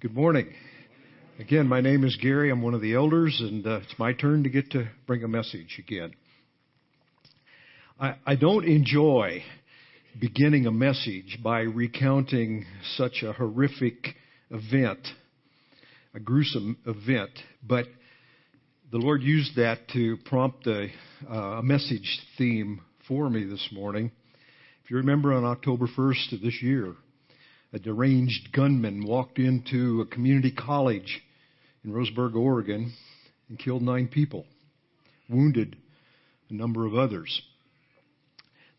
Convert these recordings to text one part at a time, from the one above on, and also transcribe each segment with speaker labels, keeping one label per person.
Speaker 1: Good morning. Again, my name is Gary. I'm one of the elders, and uh, it's my turn to get to bring a message again. I, I don't enjoy beginning a message by recounting such a horrific event, a gruesome event, but the Lord used that to prompt a, uh, a message theme for me this morning. If you remember on October 1st of this year, a deranged gunman walked into a community college in Roseburg, Oregon, and killed nine people, wounded a number of others.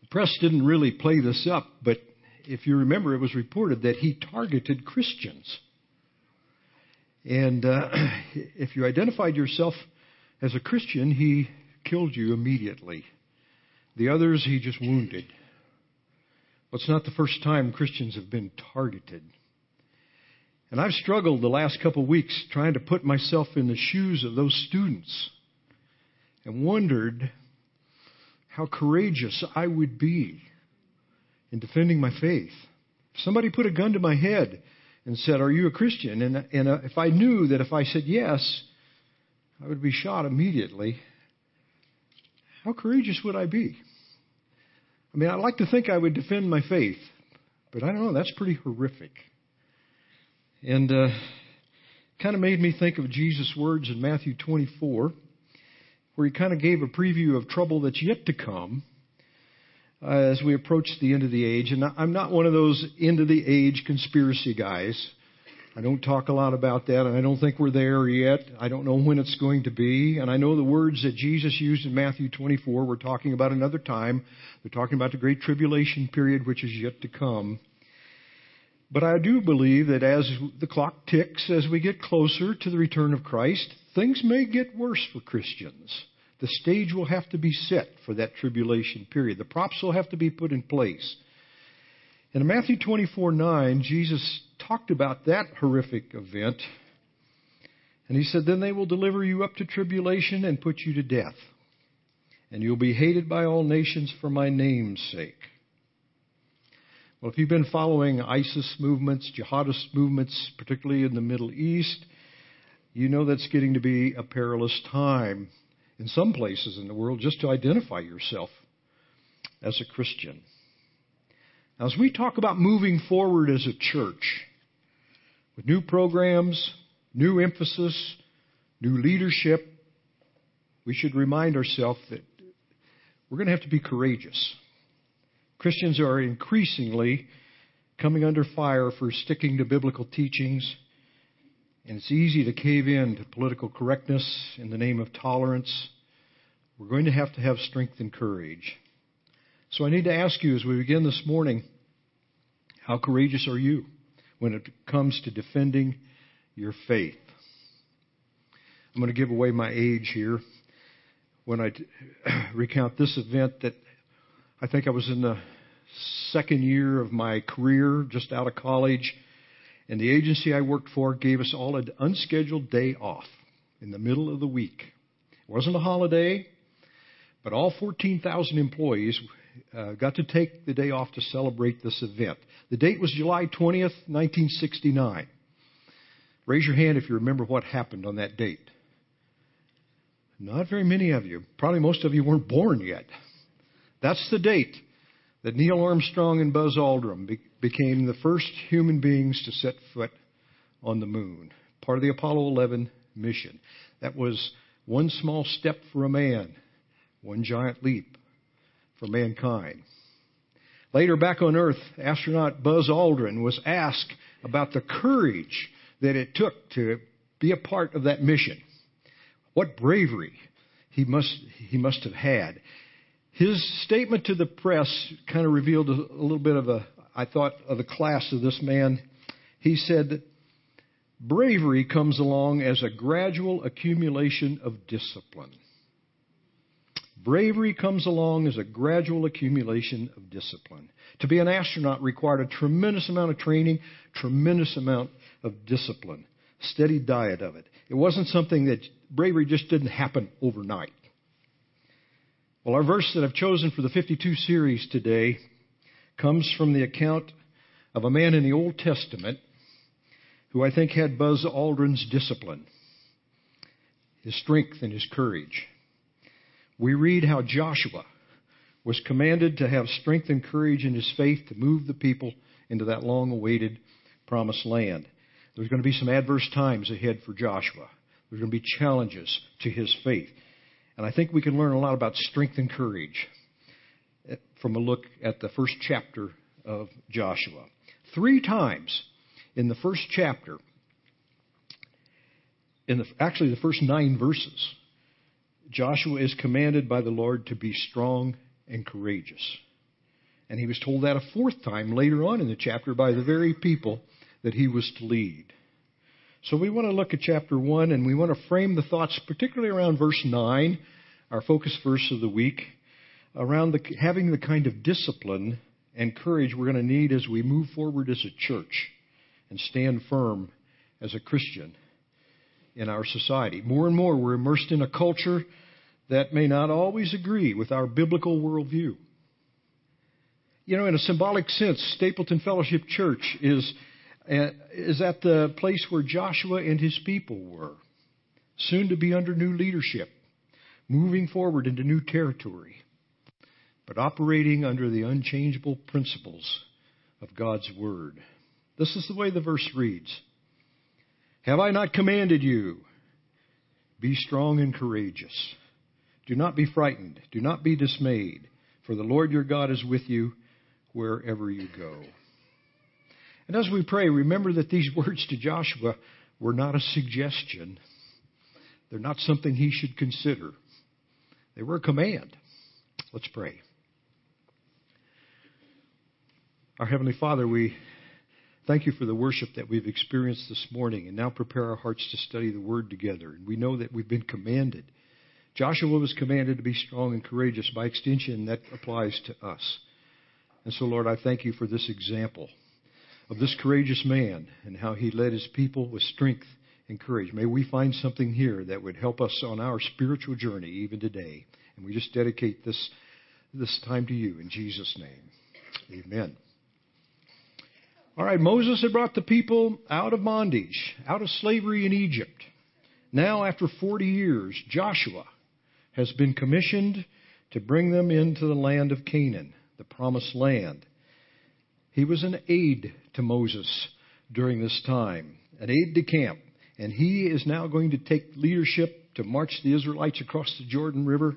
Speaker 1: The press didn't really play this up, but if you remember, it was reported that he targeted Christians. And uh, if you identified yourself as a Christian, he killed you immediately. The others, he just wounded. Well, it's not the first time Christians have been targeted. And I've struggled the last couple of weeks trying to put myself in the shoes of those students and wondered how courageous I would be in defending my faith. If somebody put a gun to my head and said, Are you a Christian? And, and uh, if I knew that if I said yes, I would be shot immediately, how courageous would I be? I mean, I'd like to think I would defend my faith, but I don't know. That's pretty horrific. And uh, kind of made me think of Jesus' words in Matthew 24, where he kind of gave a preview of trouble that's yet to come uh, as we approach the end of the age. And I'm not one of those end of the age conspiracy guys. I don't talk a lot about that, and I don't think we're there yet. I don't know when it's going to be. And I know the words that Jesus used in Matthew 24, we're talking about another time. They're talking about the Great Tribulation period, which is yet to come. But I do believe that as the clock ticks, as we get closer to the return of Christ, things may get worse for Christians. The stage will have to be set for that tribulation period. The props will have to be put in place. In Matthew 24 9, Jesus talked about that horrific event. And he said, Then they will deliver you up to tribulation and put you to death. And you'll be hated by all nations for my name's sake. Well, if you've been following ISIS movements, jihadist movements, particularly in the Middle East, you know that's getting to be a perilous time in some places in the world just to identify yourself as a Christian. Now, as we talk about moving forward as a church, with new programs, new emphasis, new leadership, we should remind ourselves that we're going to have to be courageous. Christians are increasingly coming under fire for sticking to biblical teachings, and it's easy to cave in to political correctness in the name of tolerance. We're going to have to have strength and courage. So I need to ask you as we begin this morning how courageous are you? When it comes to defending your faith. I'm going to give away my age here when I recount this event that I think I was in the second year of my career, just out of college, and the agency I worked for gave us all an unscheduled day off in the middle of the week. It wasn't a holiday, but all 14,000 employees uh, got to take the day off to celebrate this event. The date was July 20th, 1969. Raise your hand if you remember what happened on that date. Not very many of you. Probably most of you weren't born yet. That's the date that Neil Armstrong and Buzz Aldrin be- became the first human beings to set foot on the moon, part of the Apollo 11 mission. That was one small step for a man, one giant leap for mankind. Later, back on Earth, astronaut Buzz Aldrin was asked about the courage that it took to be a part of that mission. What bravery he must, he must have had. His statement to the press kind of revealed a, a little bit of a, I thought, of the class of this man. He said bravery comes along as a gradual accumulation of discipline. Bravery comes along as a gradual accumulation of discipline. To be an astronaut required a tremendous amount of training, tremendous amount of discipline, steady diet of it. It wasn't something that bravery just didn't happen overnight. Well, our verse that I've chosen for the 52 series today comes from the account of a man in the Old Testament who I think had Buzz Aldrin's discipline, his strength, and his courage. We read how Joshua was commanded to have strength and courage in his faith to move the people into that long awaited promised land. There's going to be some adverse times ahead for Joshua. There's going to be challenges to his faith. And I think we can learn a lot about strength and courage eh, from a look at the first chapter of Joshua. Three times in the first chapter, in the, actually the first nine verses, Joshua is commanded by the Lord to be strong and courageous. And he was told that a fourth time later on in the chapter by the very people that he was to lead. So we want to look at chapter 1 and we want to frame the thoughts, particularly around verse 9, our focus verse of the week, around the, having the kind of discipline and courage we're going to need as we move forward as a church and stand firm as a Christian in our society. More and more, we're immersed in a culture that may not always agree with our biblical worldview. You know, in a symbolic sense, Stapleton Fellowship Church is, uh, is at the place where Joshua and his people were, soon to be under new leadership, moving forward into new territory, but operating under the unchangeable principles of God's Word. This is the way the verse reads Have I not commanded you? Be strong and courageous. Do not be frightened. Do not be dismayed, for the Lord your God is with you wherever you go. And as we pray, remember that these words to Joshua were not a suggestion. They're not something he should consider. They were a command. Let's pray. Our Heavenly Father, we Thank you for the worship that we've experienced this morning and now prepare our hearts to study the Word together. And we know that we've been commanded. Joshua was commanded to be strong and courageous. By extension, that applies to us. And so, Lord, I thank you for this example of this courageous man and how he led his people with strength and courage. May we find something here that would help us on our spiritual journey even today. And we just dedicate this, this time to you in Jesus' name. Amen. All right, Moses had brought the people out of bondage, out of slavery in Egypt. Now, after 40 years, Joshua has been commissioned to bring them into the land of Canaan, the promised land. He was an aide to Moses during this time, an aide de camp, and he is now going to take leadership to march the Israelites across the Jordan River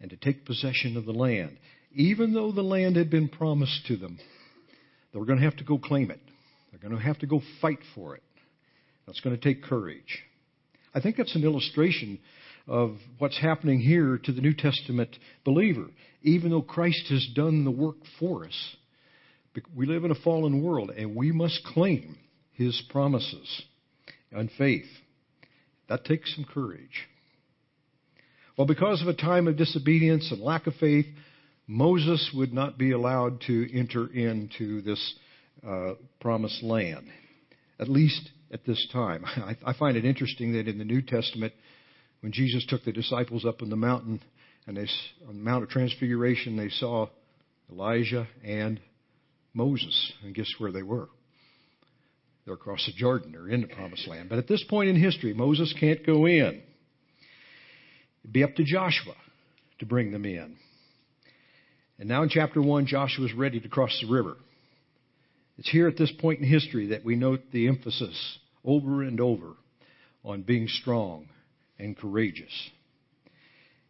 Speaker 1: and to take possession of the land, even though the land had been promised to them. They're going to have to go claim it. They're going to have to go fight for it. That's going to take courage. I think that's an illustration of what's happening here to the New Testament believer. Even though Christ has done the work for us, we live in a fallen world and we must claim his promises and faith. That takes some courage. Well, because of a time of disobedience and lack of faith, Moses would not be allowed to enter into this uh, promised land, at least at this time. I, I find it interesting that in the New Testament, when Jesus took the disciples up on the mountain and they, on the Mount of Transfiguration, they saw Elijah and Moses. And guess where they were? They're across the Jordan. They're in the promised land. But at this point in history, Moses can't go in. It'd be up to Joshua to bring them in. And now in chapter 1, Joshua is ready to cross the river. It's here at this point in history that we note the emphasis over and over on being strong and courageous.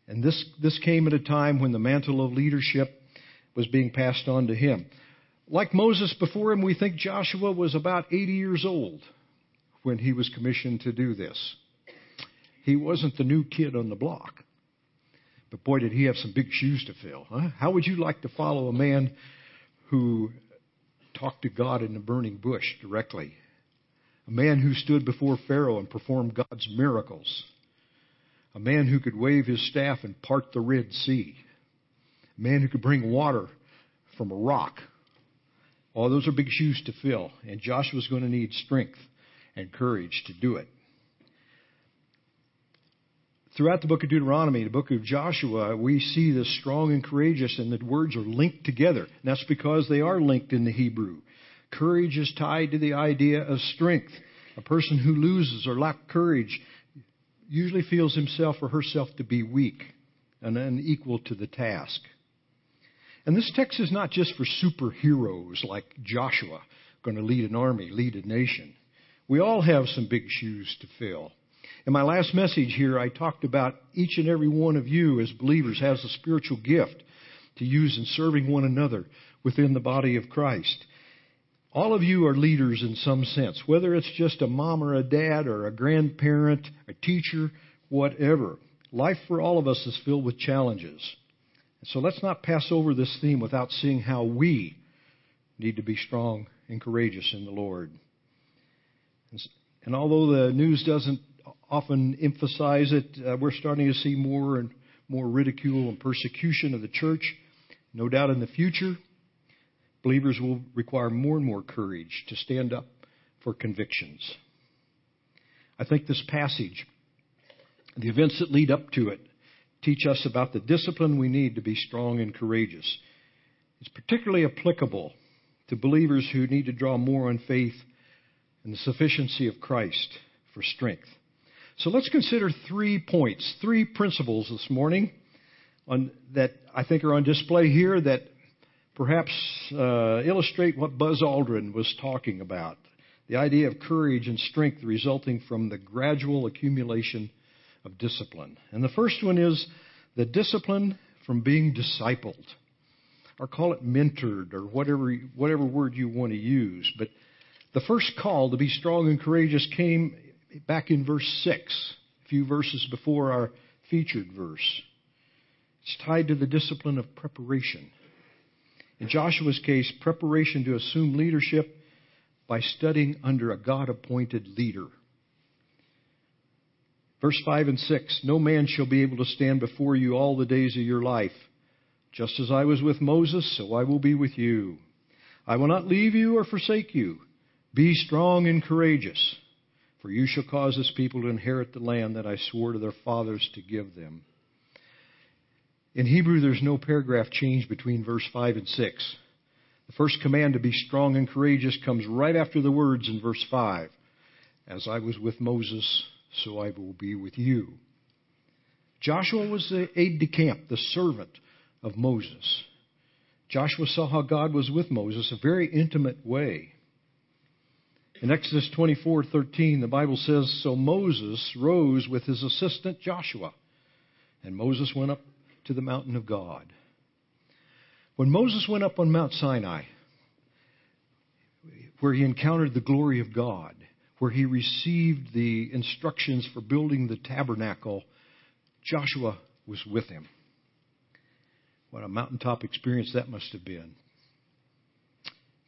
Speaker 1: And this, this came at a time when the mantle of leadership was being passed on to him. Like Moses before him, we think Joshua was about 80 years old when he was commissioned to do this. He wasn't the new kid on the block. But boy, did he have some big shoes to fill. Huh? How would you like to follow a man who talked to God in the burning bush directly? A man who stood before Pharaoh and performed God's miracles. A man who could wave his staff and part the Red Sea. A man who could bring water from a rock. All those are big shoes to fill, and Joshua's going to need strength and courage to do it throughout the book of Deuteronomy, the book of Joshua, we see this strong and courageous, and the words are linked together. And that's because they are linked in the Hebrew. Courage is tied to the idea of strength. A person who loses or lacks courage usually feels himself or herself to be weak and unequal to the task. And this text is not just for superheroes like Joshua, going to lead an army, lead a nation. We all have some big shoes to fill. In my last message here, I talked about each and every one of you as believers has a spiritual gift to use in serving one another within the body of Christ. All of you are leaders in some sense, whether it's just a mom or a dad or a grandparent, a teacher, whatever. Life for all of us is filled with challenges. So let's not pass over this theme without seeing how we need to be strong and courageous in the Lord. And although the news doesn't often emphasize it, uh, we're starting to see more and more ridicule and persecution of the church. No doubt in the future, believers will require more and more courage to stand up for convictions. I think this passage, the events that lead up to it, teach us about the discipline we need to be strong and courageous. It's particularly applicable to believers who need to draw more on faith and the sufficiency of Christ for strength. So let's consider three points, three principles this morning on, that I think are on display here that perhaps uh, illustrate what Buzz Aldrin was talking about. The idea of courage and strength resulting from the gradual accumulation of discipline. And the first one is the discipline from being discipled, or call it mentored, or whatever, whatever word you want to use. But the first call to be strong and courageous came back in verse 6, a few verses before our featured verse. It's tied to the discipline of preparation. In Joshua's case, preparation to assume leadership by studying under a God appointed leader. Verse 5 and 6 No man shall be able to stand before you all the days of your life. Just as I was with Moses, so I will be with you. I will not leave you or forsake you. Be strong and courageous. For you shall cause this people to inherit the land that I swore to their fathers to give them. In Hebrew, there's no paragraph change between verse 5 and 6. The first command to be strong and courageous comes right after the words in verse 5. As I was with Moses, so I will be with you. Joshua was the aide de camp, the servant of Moses. Joshua saw how God was with Moses, a very intimate way. In Exodus 24:13, the Bible says, "So Moses rose with his assistant Joshua, and Moses went up to the mountain of God." When Moses went up on Mount Sinai, where he encountered the glory of God, where he received the instructions for building the tabernacle, Joshua was with him. What a mountaintop experience that must have been.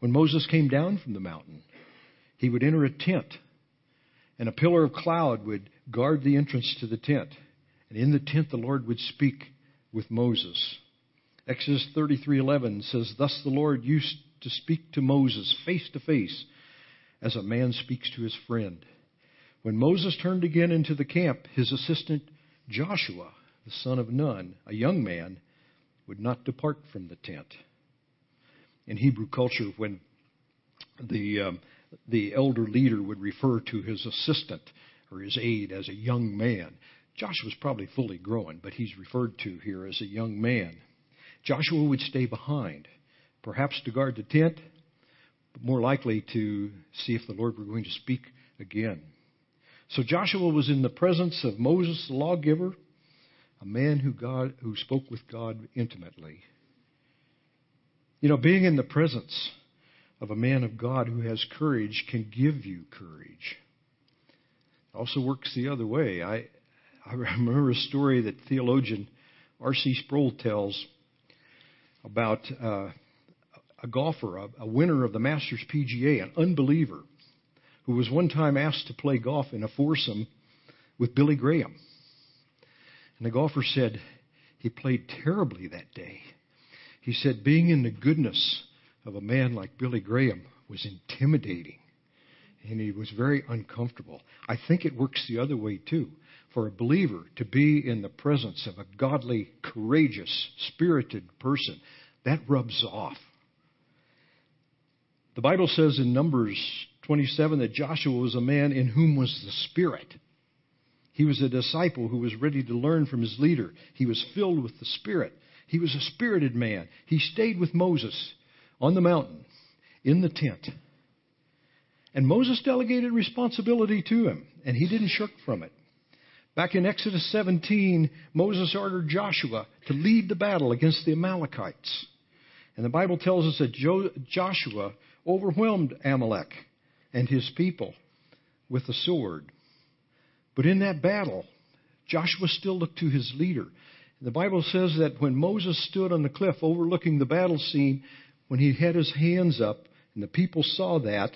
Speaker 1: When Moses came down from the mountain, he would enter a tent, and a pillar of cloud would guard the entrance to the tent. And in the tent, the Lord would speak with Moses. Exodus 33:11 says, "Thus the Lord used to speak to Moses face to face, as a man speaks to his friend." When Moses turned again into the camp, his assistant Joshua, the son of Nun, a young man, would not depart from the tent. In Hebrew culture, when the um, the elder leader would refer to his assistant or his aide as a young man. Joshua was probably fully grown, but he's referred to here as a young man. Joshua would stay behind, perhaps to guard the tent, but more likely to see if the Lord were going to speak again. So Joshua was in the presence of Moses, the lawgiver, a man who God who spoke with God intimately. You know, being in the presence of a man of God who has courage can give you courage. It also works the other way. I, I remember a story that theologian R.C. Sproul tells about uh, a golfer, a, a winner of the Masters PGA, an unbeliever, who was one time asked to play golf in a foursome with Billy Graham. And the golfer said he played terribly that day. He said, being in the goodness of a man like Billy Graham was intimidating. And he was very uncomfortable. I think it works the other way too. For a believer to be in the presence of a godly, courageous, spirited person, that rubs off. The Bible says in Numbers 27 that Joshua was a man in whom was the Spirit. He was a disciple who was ready to learn from his leader. He was filled with the Spirit. He was a spirited man. He stayed with Moses on the mountain, in the tent. And Moses delegated responsibility to him, and he didn't shirk from it. Back in Exodus 17, Moses ordered Joshua to lead the battle against the Amalekites. And the Bible tells us that Joshua overwhelmed Amalek and his people with the sword. But in that battle, Joshua still looked to his leader. The Bible says that when Moses stood on the cliff overlooking the battle scene, when he had his hands up and the people saw that,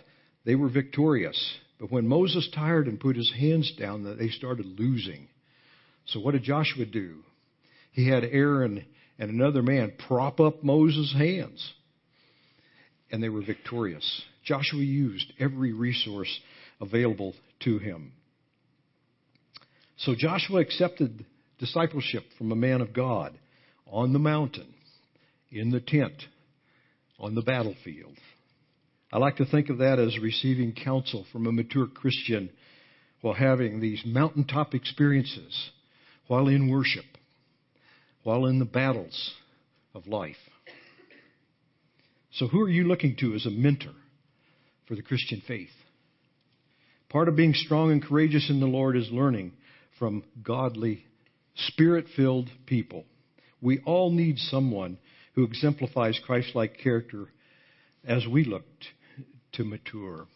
Speaker 1: they were victorious. But when Moses tired and put his hands down, they started losing. So what did Joshua do? He had Aaron and another man prop up Moses' hands. And they were victorious. Joshua used every resource available to him. So Joshua accepted discipleship from a man of God on the mountain, in the tent, on the battlefield. I like to think of that as receiving counsel from a mature Christian while having these mountaintop experiences, while in worship, while in the battles of life. So, who are you looking to as a mentor for the Christian faith? Part of being strong and courageous in the Lord is learning from godly, spirit filled people. We all need someone who exemplifies Christ like character as we look to mature.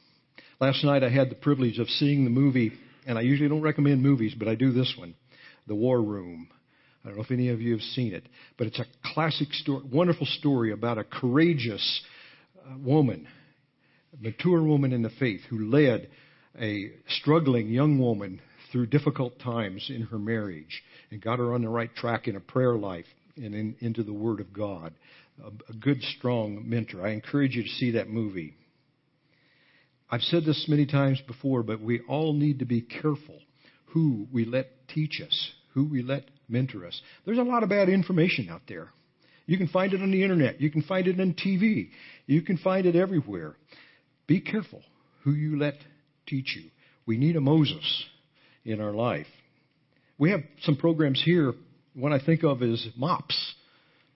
Speaker 1: Last night I had the privilege of seeing the movie, and I usually don't recommend movies, but I do this one The War Room. I don't know if any of you have seen it, but it's a classic story, wonderful story about a courageous uh, woman, a mature woman in the faith who led a struggling young woman through difficult times in her marriage and got her on the right track in a prayer life and in, into the Word of God. A, a good, strong mentor. I encourage you to see that movie. I've said this many times before, but we all need to be careful who we let teach us, who we let mentor us. There's a lot of bad information out there. You can find it on the internet. You can find it on TV. You can find it everywhere. Be careful who you let teach you. We need a Moses in our life. We have some programs here. One I think of is MOPS,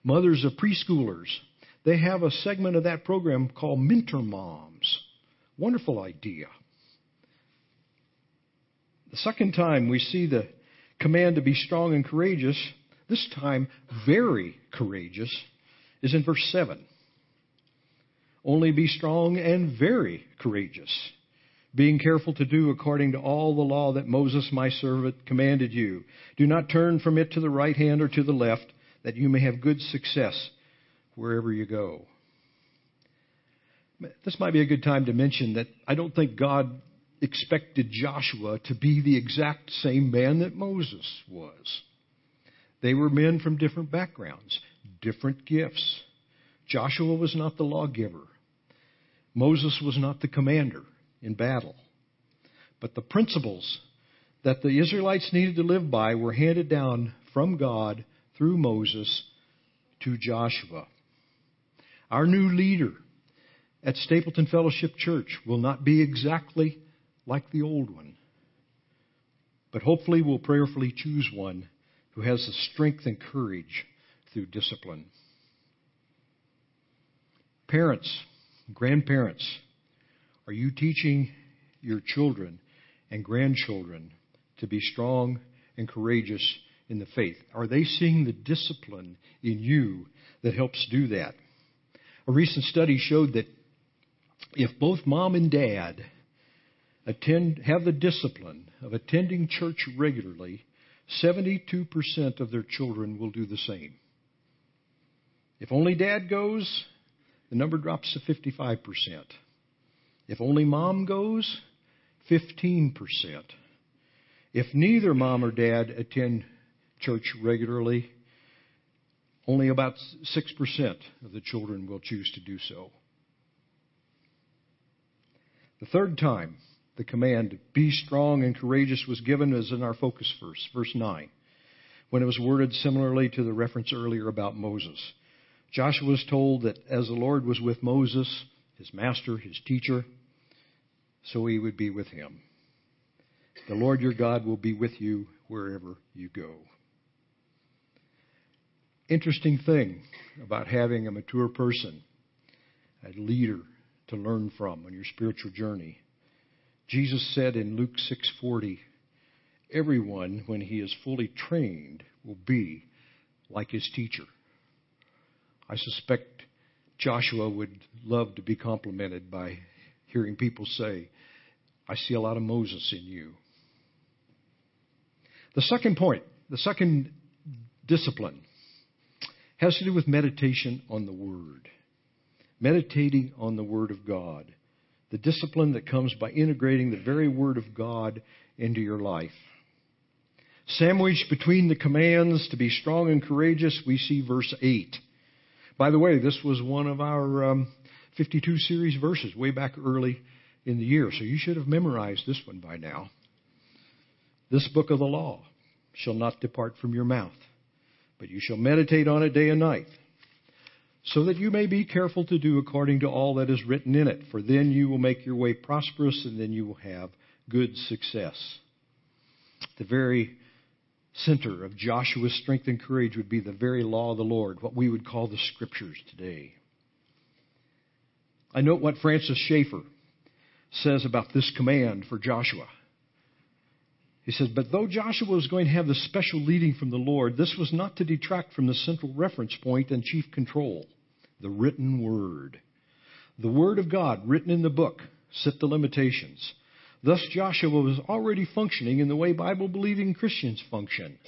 Speaker 1: Mothers of Preschoolers. They have a segment of that program called Mentor Moms. Wonderful idea. The second time we see the command to be strong and courageous, this time very courageous, is in verse 7. Only be strong and very courageous being careful to do according to all the law that Moses my servant commanded you. Do not turn from it to the right hand or to the left, that you may have good success wherever you go. This might be a good time to mention that I don't think God expected Joshua to be the exact same man that Moses was. They were men from different backgrounds, different gifts. Joshua was not the lawgiver. Moses was not the commander in battle. But the principles that the Israelites needed to live by were handed down from God through Moses to Joshua. Our new leader at Stapleton Fellowship Church will not be exactly like the old one, but hopefully we'll prayerfully choose one who has the strength and courage through discipline. Parents, grandparents, are you teaching your children and grandchildren to be strong and courageous in the faith? Are they seeing the discipline in you that helps do that? A recent study showed that if both mom and dad attend, have the discipline of attending church regularly, 72% of their children will do the same. If only dad goes, the number drops to 55%. If only mom goes, 15%. If neither mom or dad attend church regularly, only about 6% of the children will choose to do so. The third time the command, be strong and courageous, was given as in our focus verse, verse 9, when it was worded similarly to the reference earlier about Moses. Joshua was told that as the Lord was with Moses, his master, his teacher, so he would be with him. The Lord your God will be with you wherever you go. Interesting thing about having a mature person, a leader to learn from on your spiritual journey. Jesus said in Luke 6:40, everyone when he is fully trained will be like his teacher. I suspect Joshua would love to be complimented by hearing people say, I see a lot of Moses in you. The second point, the second discipline, has to do with meditation on the Word. Meditating on the Word of God. The discipline that comes by integrating the very Word of God into your life. Sandwiched between the commands to be strong and courageous, we see verse 8. By the way, this was one of our um, 52 series verses way back early in the year, so you should have memorized this one by now. This book of the law shall not depart from your mouth, but you shall meditate on it day and night, so that you may be careful to do according to all that is written in it, for then you will make your way prosperous and then you will have good success. The very center of Joshua's strength and courage would be the very law of the Lord, what we would call the scriptures today. I note what Francis Schaeffer says about this command for Joshua. He says, But though Joshua was going to have the special leading from the Lord, this was not to detract from the central reference point and chief control the written word. The word of God written in the book set the limitations. Thus, Joshua was already functioning in the way Bible believing Christians function.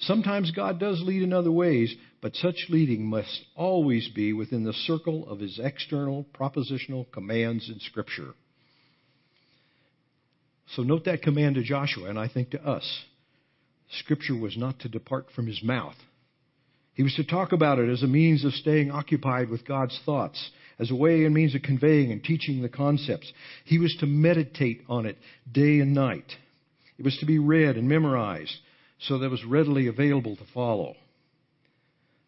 Speaker 1: Sometimes God does lead in other ways, but such leading must always be within the circle of his external propositional commands in Scripture. So note that command to Joshua, and I think to us. Scripture was not to depart from his mouth. He was to talk about it as a means of staying occupied with God's thoughts as a way and means of conveying and teaching the concepts. He was to meditate on it day and night. It was to be read and memorized so that it was readily available to follow.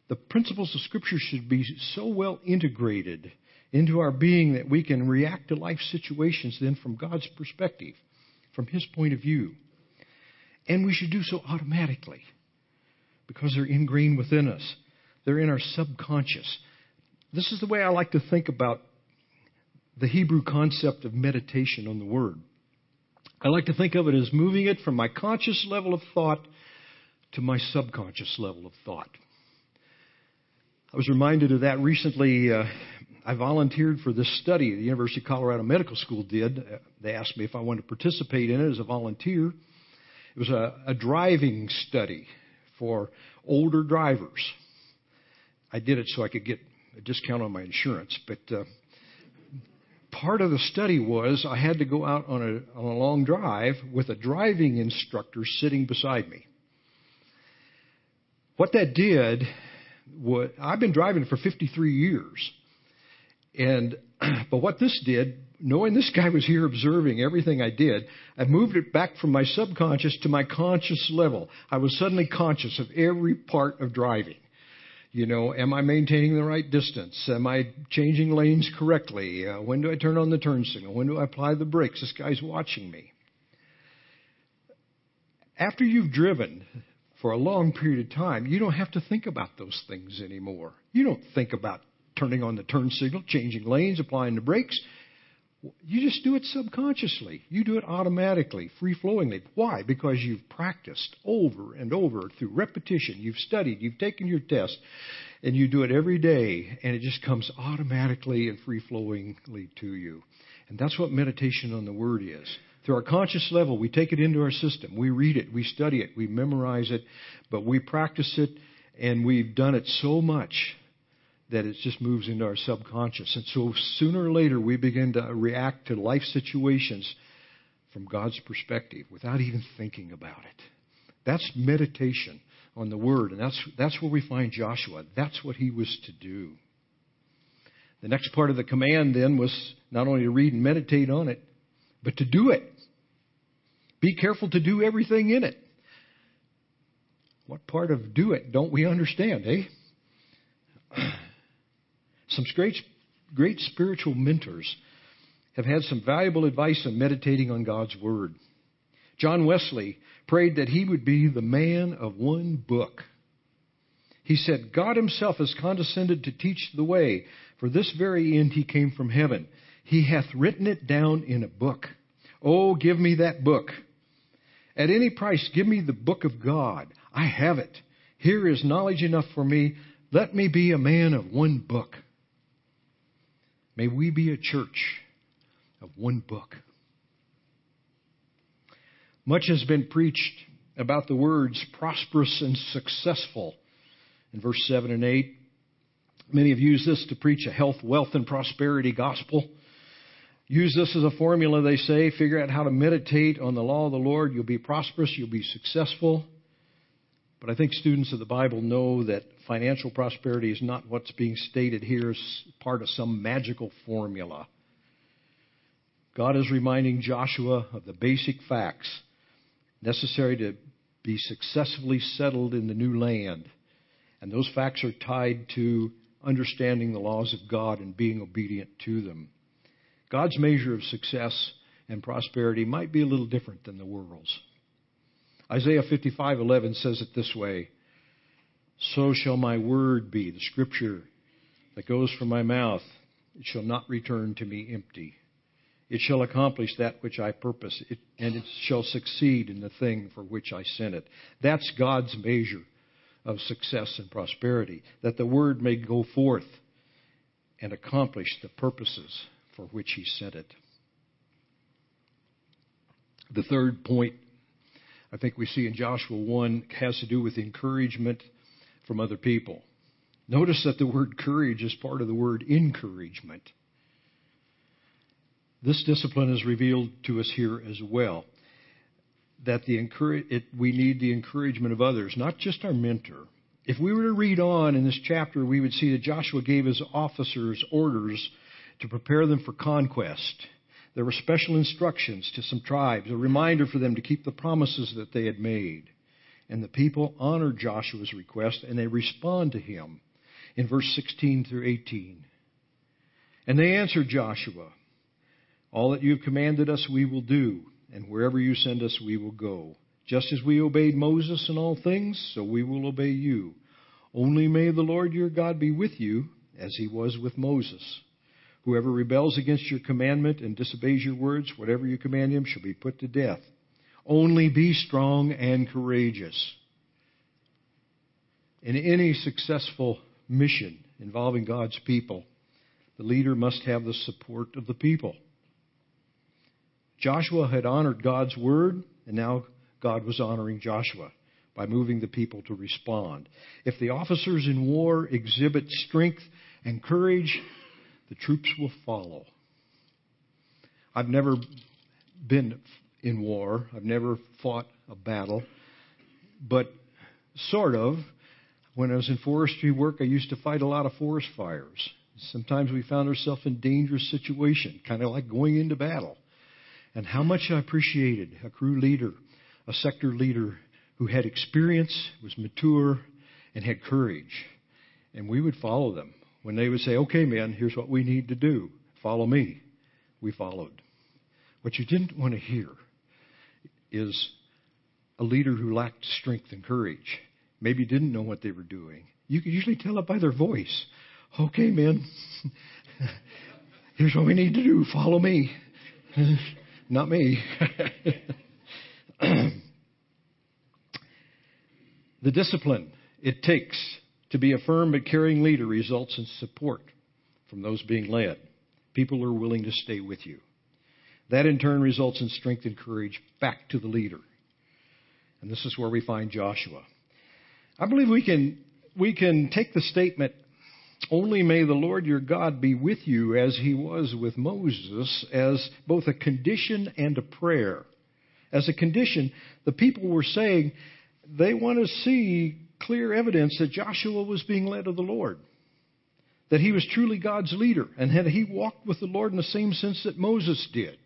Speaker 1: The principles of Scripture should be so well integrated into our being that we can react to life situations then from God's perspective, from His point of view. And we should do so automatically because they're ingrained within us. They're in our subconscious. This is the way I like to think about the Hebrew concept of meditation on the Word. I like to think of it as moving it from my conscious level of thought to my subconscious level of thought. I was reminded of that recently. Uh, I volunteered for this study the University of Colorado Medical School did. They asked me if I wanted to participate in it as a volunteer. It was a, a driving study for older drivers. I did it so I could get a discount on my insurance. But uh, part of the study was I had to go out on a, on a long drive with a driving instructor sitting beside me. What that did was I've been driving for 53 years. And but what this did, knowing this guy was here observing everything I did, I moved it back from my subconscious to my conscious level. I was suddenly conscious of every part of driving. You know, am I maintaining the right distance? Am I changing lanes correctly? Uh, when do I turn on the turn signal? When do I apply the brakes? This guy's watching me. After you've driven for a long period of time, you don't have to think about those things anymore. You don't think about turning on the turn signal, changing lanes, applying the brakes. You just do it subconsciously. You do it automatically, free flowingly. Why? Because you've practiced over and over through repetition. You've studied, you've taken your test, and you do it every day, and it just comes automatically and free flowingly to you. And that's what meditation on the Word is. Through our conscious level, we take it into our system. We read it, we study it, we memorize it, but we practice it, and we've done it so much that it just moves into our subconscious. And so sooner or later, we begin to react to life situations from God's perspective without even thinking about it. That's meditation on the Word, and that's, that's where we find Joshua. That's what he was to do. The next part of the command then was not only to read and meditate on it, but to do it. Be careful to do everything in it. What part of do it don't we understand, eh? Some great, great spiritual mentors have had some valuable advice on meditating on God's Word. John Wesley prayed that he would be the man of one book. He said, God himself has condescended to teach the way. For this very end he came from heaven. He hath written it down in a book. Oh, give me that book. At any price, give me the book of God. I have it. Here is knowledge enough for me. Let me be a man of one book. May we be a church of one book. Much has been preached about the words prosperous and successful in verse 7 and 8. Many have used this to preach a health, wealth, and prosperity gospel. Use this as a formula, they say. Figure out how to meditate on the law of the Lord. You'll be prosperous. You'll be successful. But I think students of the Bible know that financial prosperity is not what's being stated here as part of some magical formula. God is reminding Joshua of the basic facts necessary to be successfully settled in the new land. And those facts are tied to understanding the laws of God and being obedient to them. God's measure of success and prosperity might be a little different than the world's. Isaiah 55:11 says it this way: "So shall my word be, the scripture that goes from my mouth; it shall not return to me empty. It shall accomplish that which I purpose, it, and it shall succeed in the thing for which I sent it." That's God's measure of success and prosperity, that the word may go forth and accomplish the purposes for which he sent it. The third point I think we see in Joshua 1 has to do with encouragement from other people. Notice that the word courage is part of the word encouragement. This discipline is revealed to us here as well that the encourage, it, we need the encouragement of others, not just our mentor. If we were to read on in this chapter, we would see that Joshua gave his officers orders to prepare them for conquest. There were special instructions to some tribes, a reminder for them to keep the promises that they had made. And the people honored Joshua's request and they respond to him in verse 16 through 18. And they answered Joshua, All that you have commanded us we will do and wherever you send us, we will go. Just as we obeyed Moses in all things, so we will obey you. Only may the Lord your God be with you, as he was with Moses. Whoever rebels against your commandment and disobeys your words, whatever you command him, shall be put to death. Only be strong and courageous. In any successful mission involving God's people, the leader must have the support of the people. Joshua had honored God's word, and now God was honoring Joshua by moving the people to respond. If the officers in war exhibit strength and courage, the troops will follow. I've never been in war, I've never fought a battle, but sort of. When I was in forestry work, I used to fight a lot of forest fires. Sometimes we found ourselves in dangerous situation, kind of like going into battle and how much I appreciated a crew leader, a sector leader who had experience, was mature, and had courage. And we would follow them. When they would say, okay, man, here's what we need to do. Follow me. We followed. What you didn't want to hear is a leader who lacked strength and courage. Maybe didn't know what they were doing. You could usually tell it by their voice. Okay, man. Here's what we need to do. Follow me. Not me. the discipline it takes to be a firm but caring leader results in support from those being led. People are willing to stay with you. That in turn results in strength and courage back to the leader. And this is where we find Joshua. I believe we can, we can take the statement, only may the Lord your God be with you as he was with Moses as both a condition and a prayer. As a condition, the people were saying they want to see clear evidence that Joshua was being led of the Lord. That he was truly God's leader and that he walked with the Lord in the same sense that Moses did.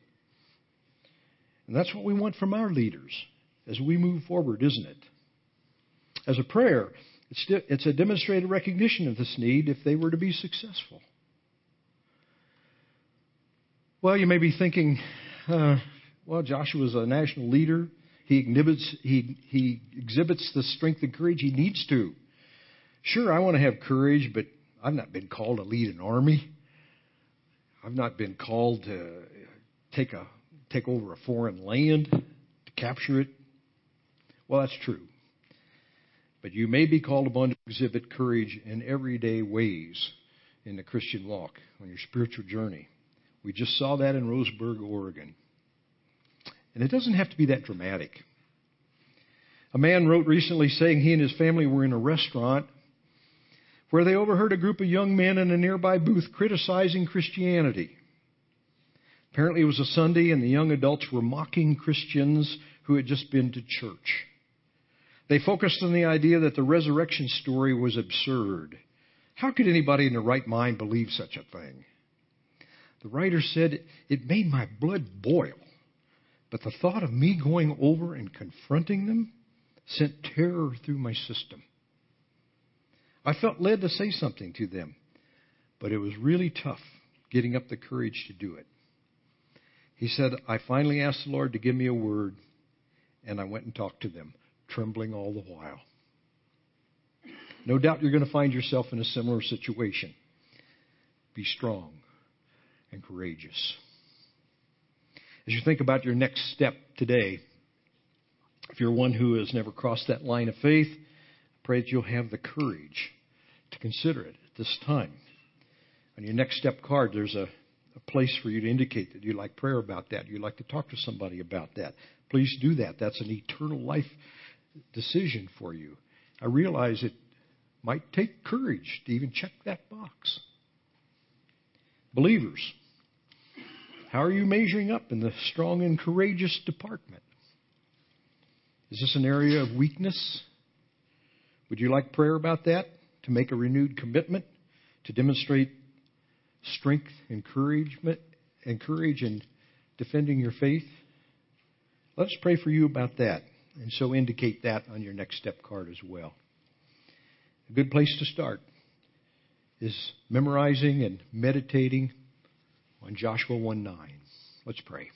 Speaker 1: And that's what we want from our leaders as we move forward, isn't it? As a prayer, it's, a demonstrated recognition of this need if they were to be successful. Well, you may be thinking, uh, well, Joshua's a national leader. He exhibits, he, he exhibits the strength and courage he needs to. Sure, I want to have courage, but I've not been called to lead an army. I've not been called to take a take over a foreign land, to capture it. Well, that's true. But you may be called upon to exhibit courage in everyday ways in the Christian walk on your spiritual journey. We just saw that in Roseburg, Oregon. And it doesn't have to be that dramatic. A man wrote recently saying he and his family were in a restaurant where they overheard a group of young men in a nearby booth criticizing Christianity. Apparently, it was a Sunday, and the young adults were mocking Christians who had just been to church. They focused on the idea that the resurrection story was absurd. How could anybody in their right mind believe such a thing? The writer said, It made my blood boil. But the thought of me going over and confronting them sent terror through my system. I felt led to say something to them, but it was really tough getting up the courage to do it. He said, I finally asked the Lord to give me a word, and I went and talked to them, trembling all the while. No doubt you're going to find yourself in a similar situation. Be strong and courageous. As you think about your next step today, if you're one who has never crossed that line of faith, pray that you'll have the courage to consider it at this time. On your next step card, there's a, a place for you to indicate that you'd like prayer about that. You'd like to talk to somebody about that. Please do that. That's an eternal life decision for you. I realize it might take courage to even check that box. Believers, how are you measuring up in the strong and courageous department? Is this an area of weakness? Would you like prayer about that? To make a renewed commitment? To demonstrate strength, encouragement, and courage in defending your faith? Let's pray for you about that. And so indicate that on your next step card as well. A good place to start is memorizing and meditating on Joshua 1 9. Let's pray.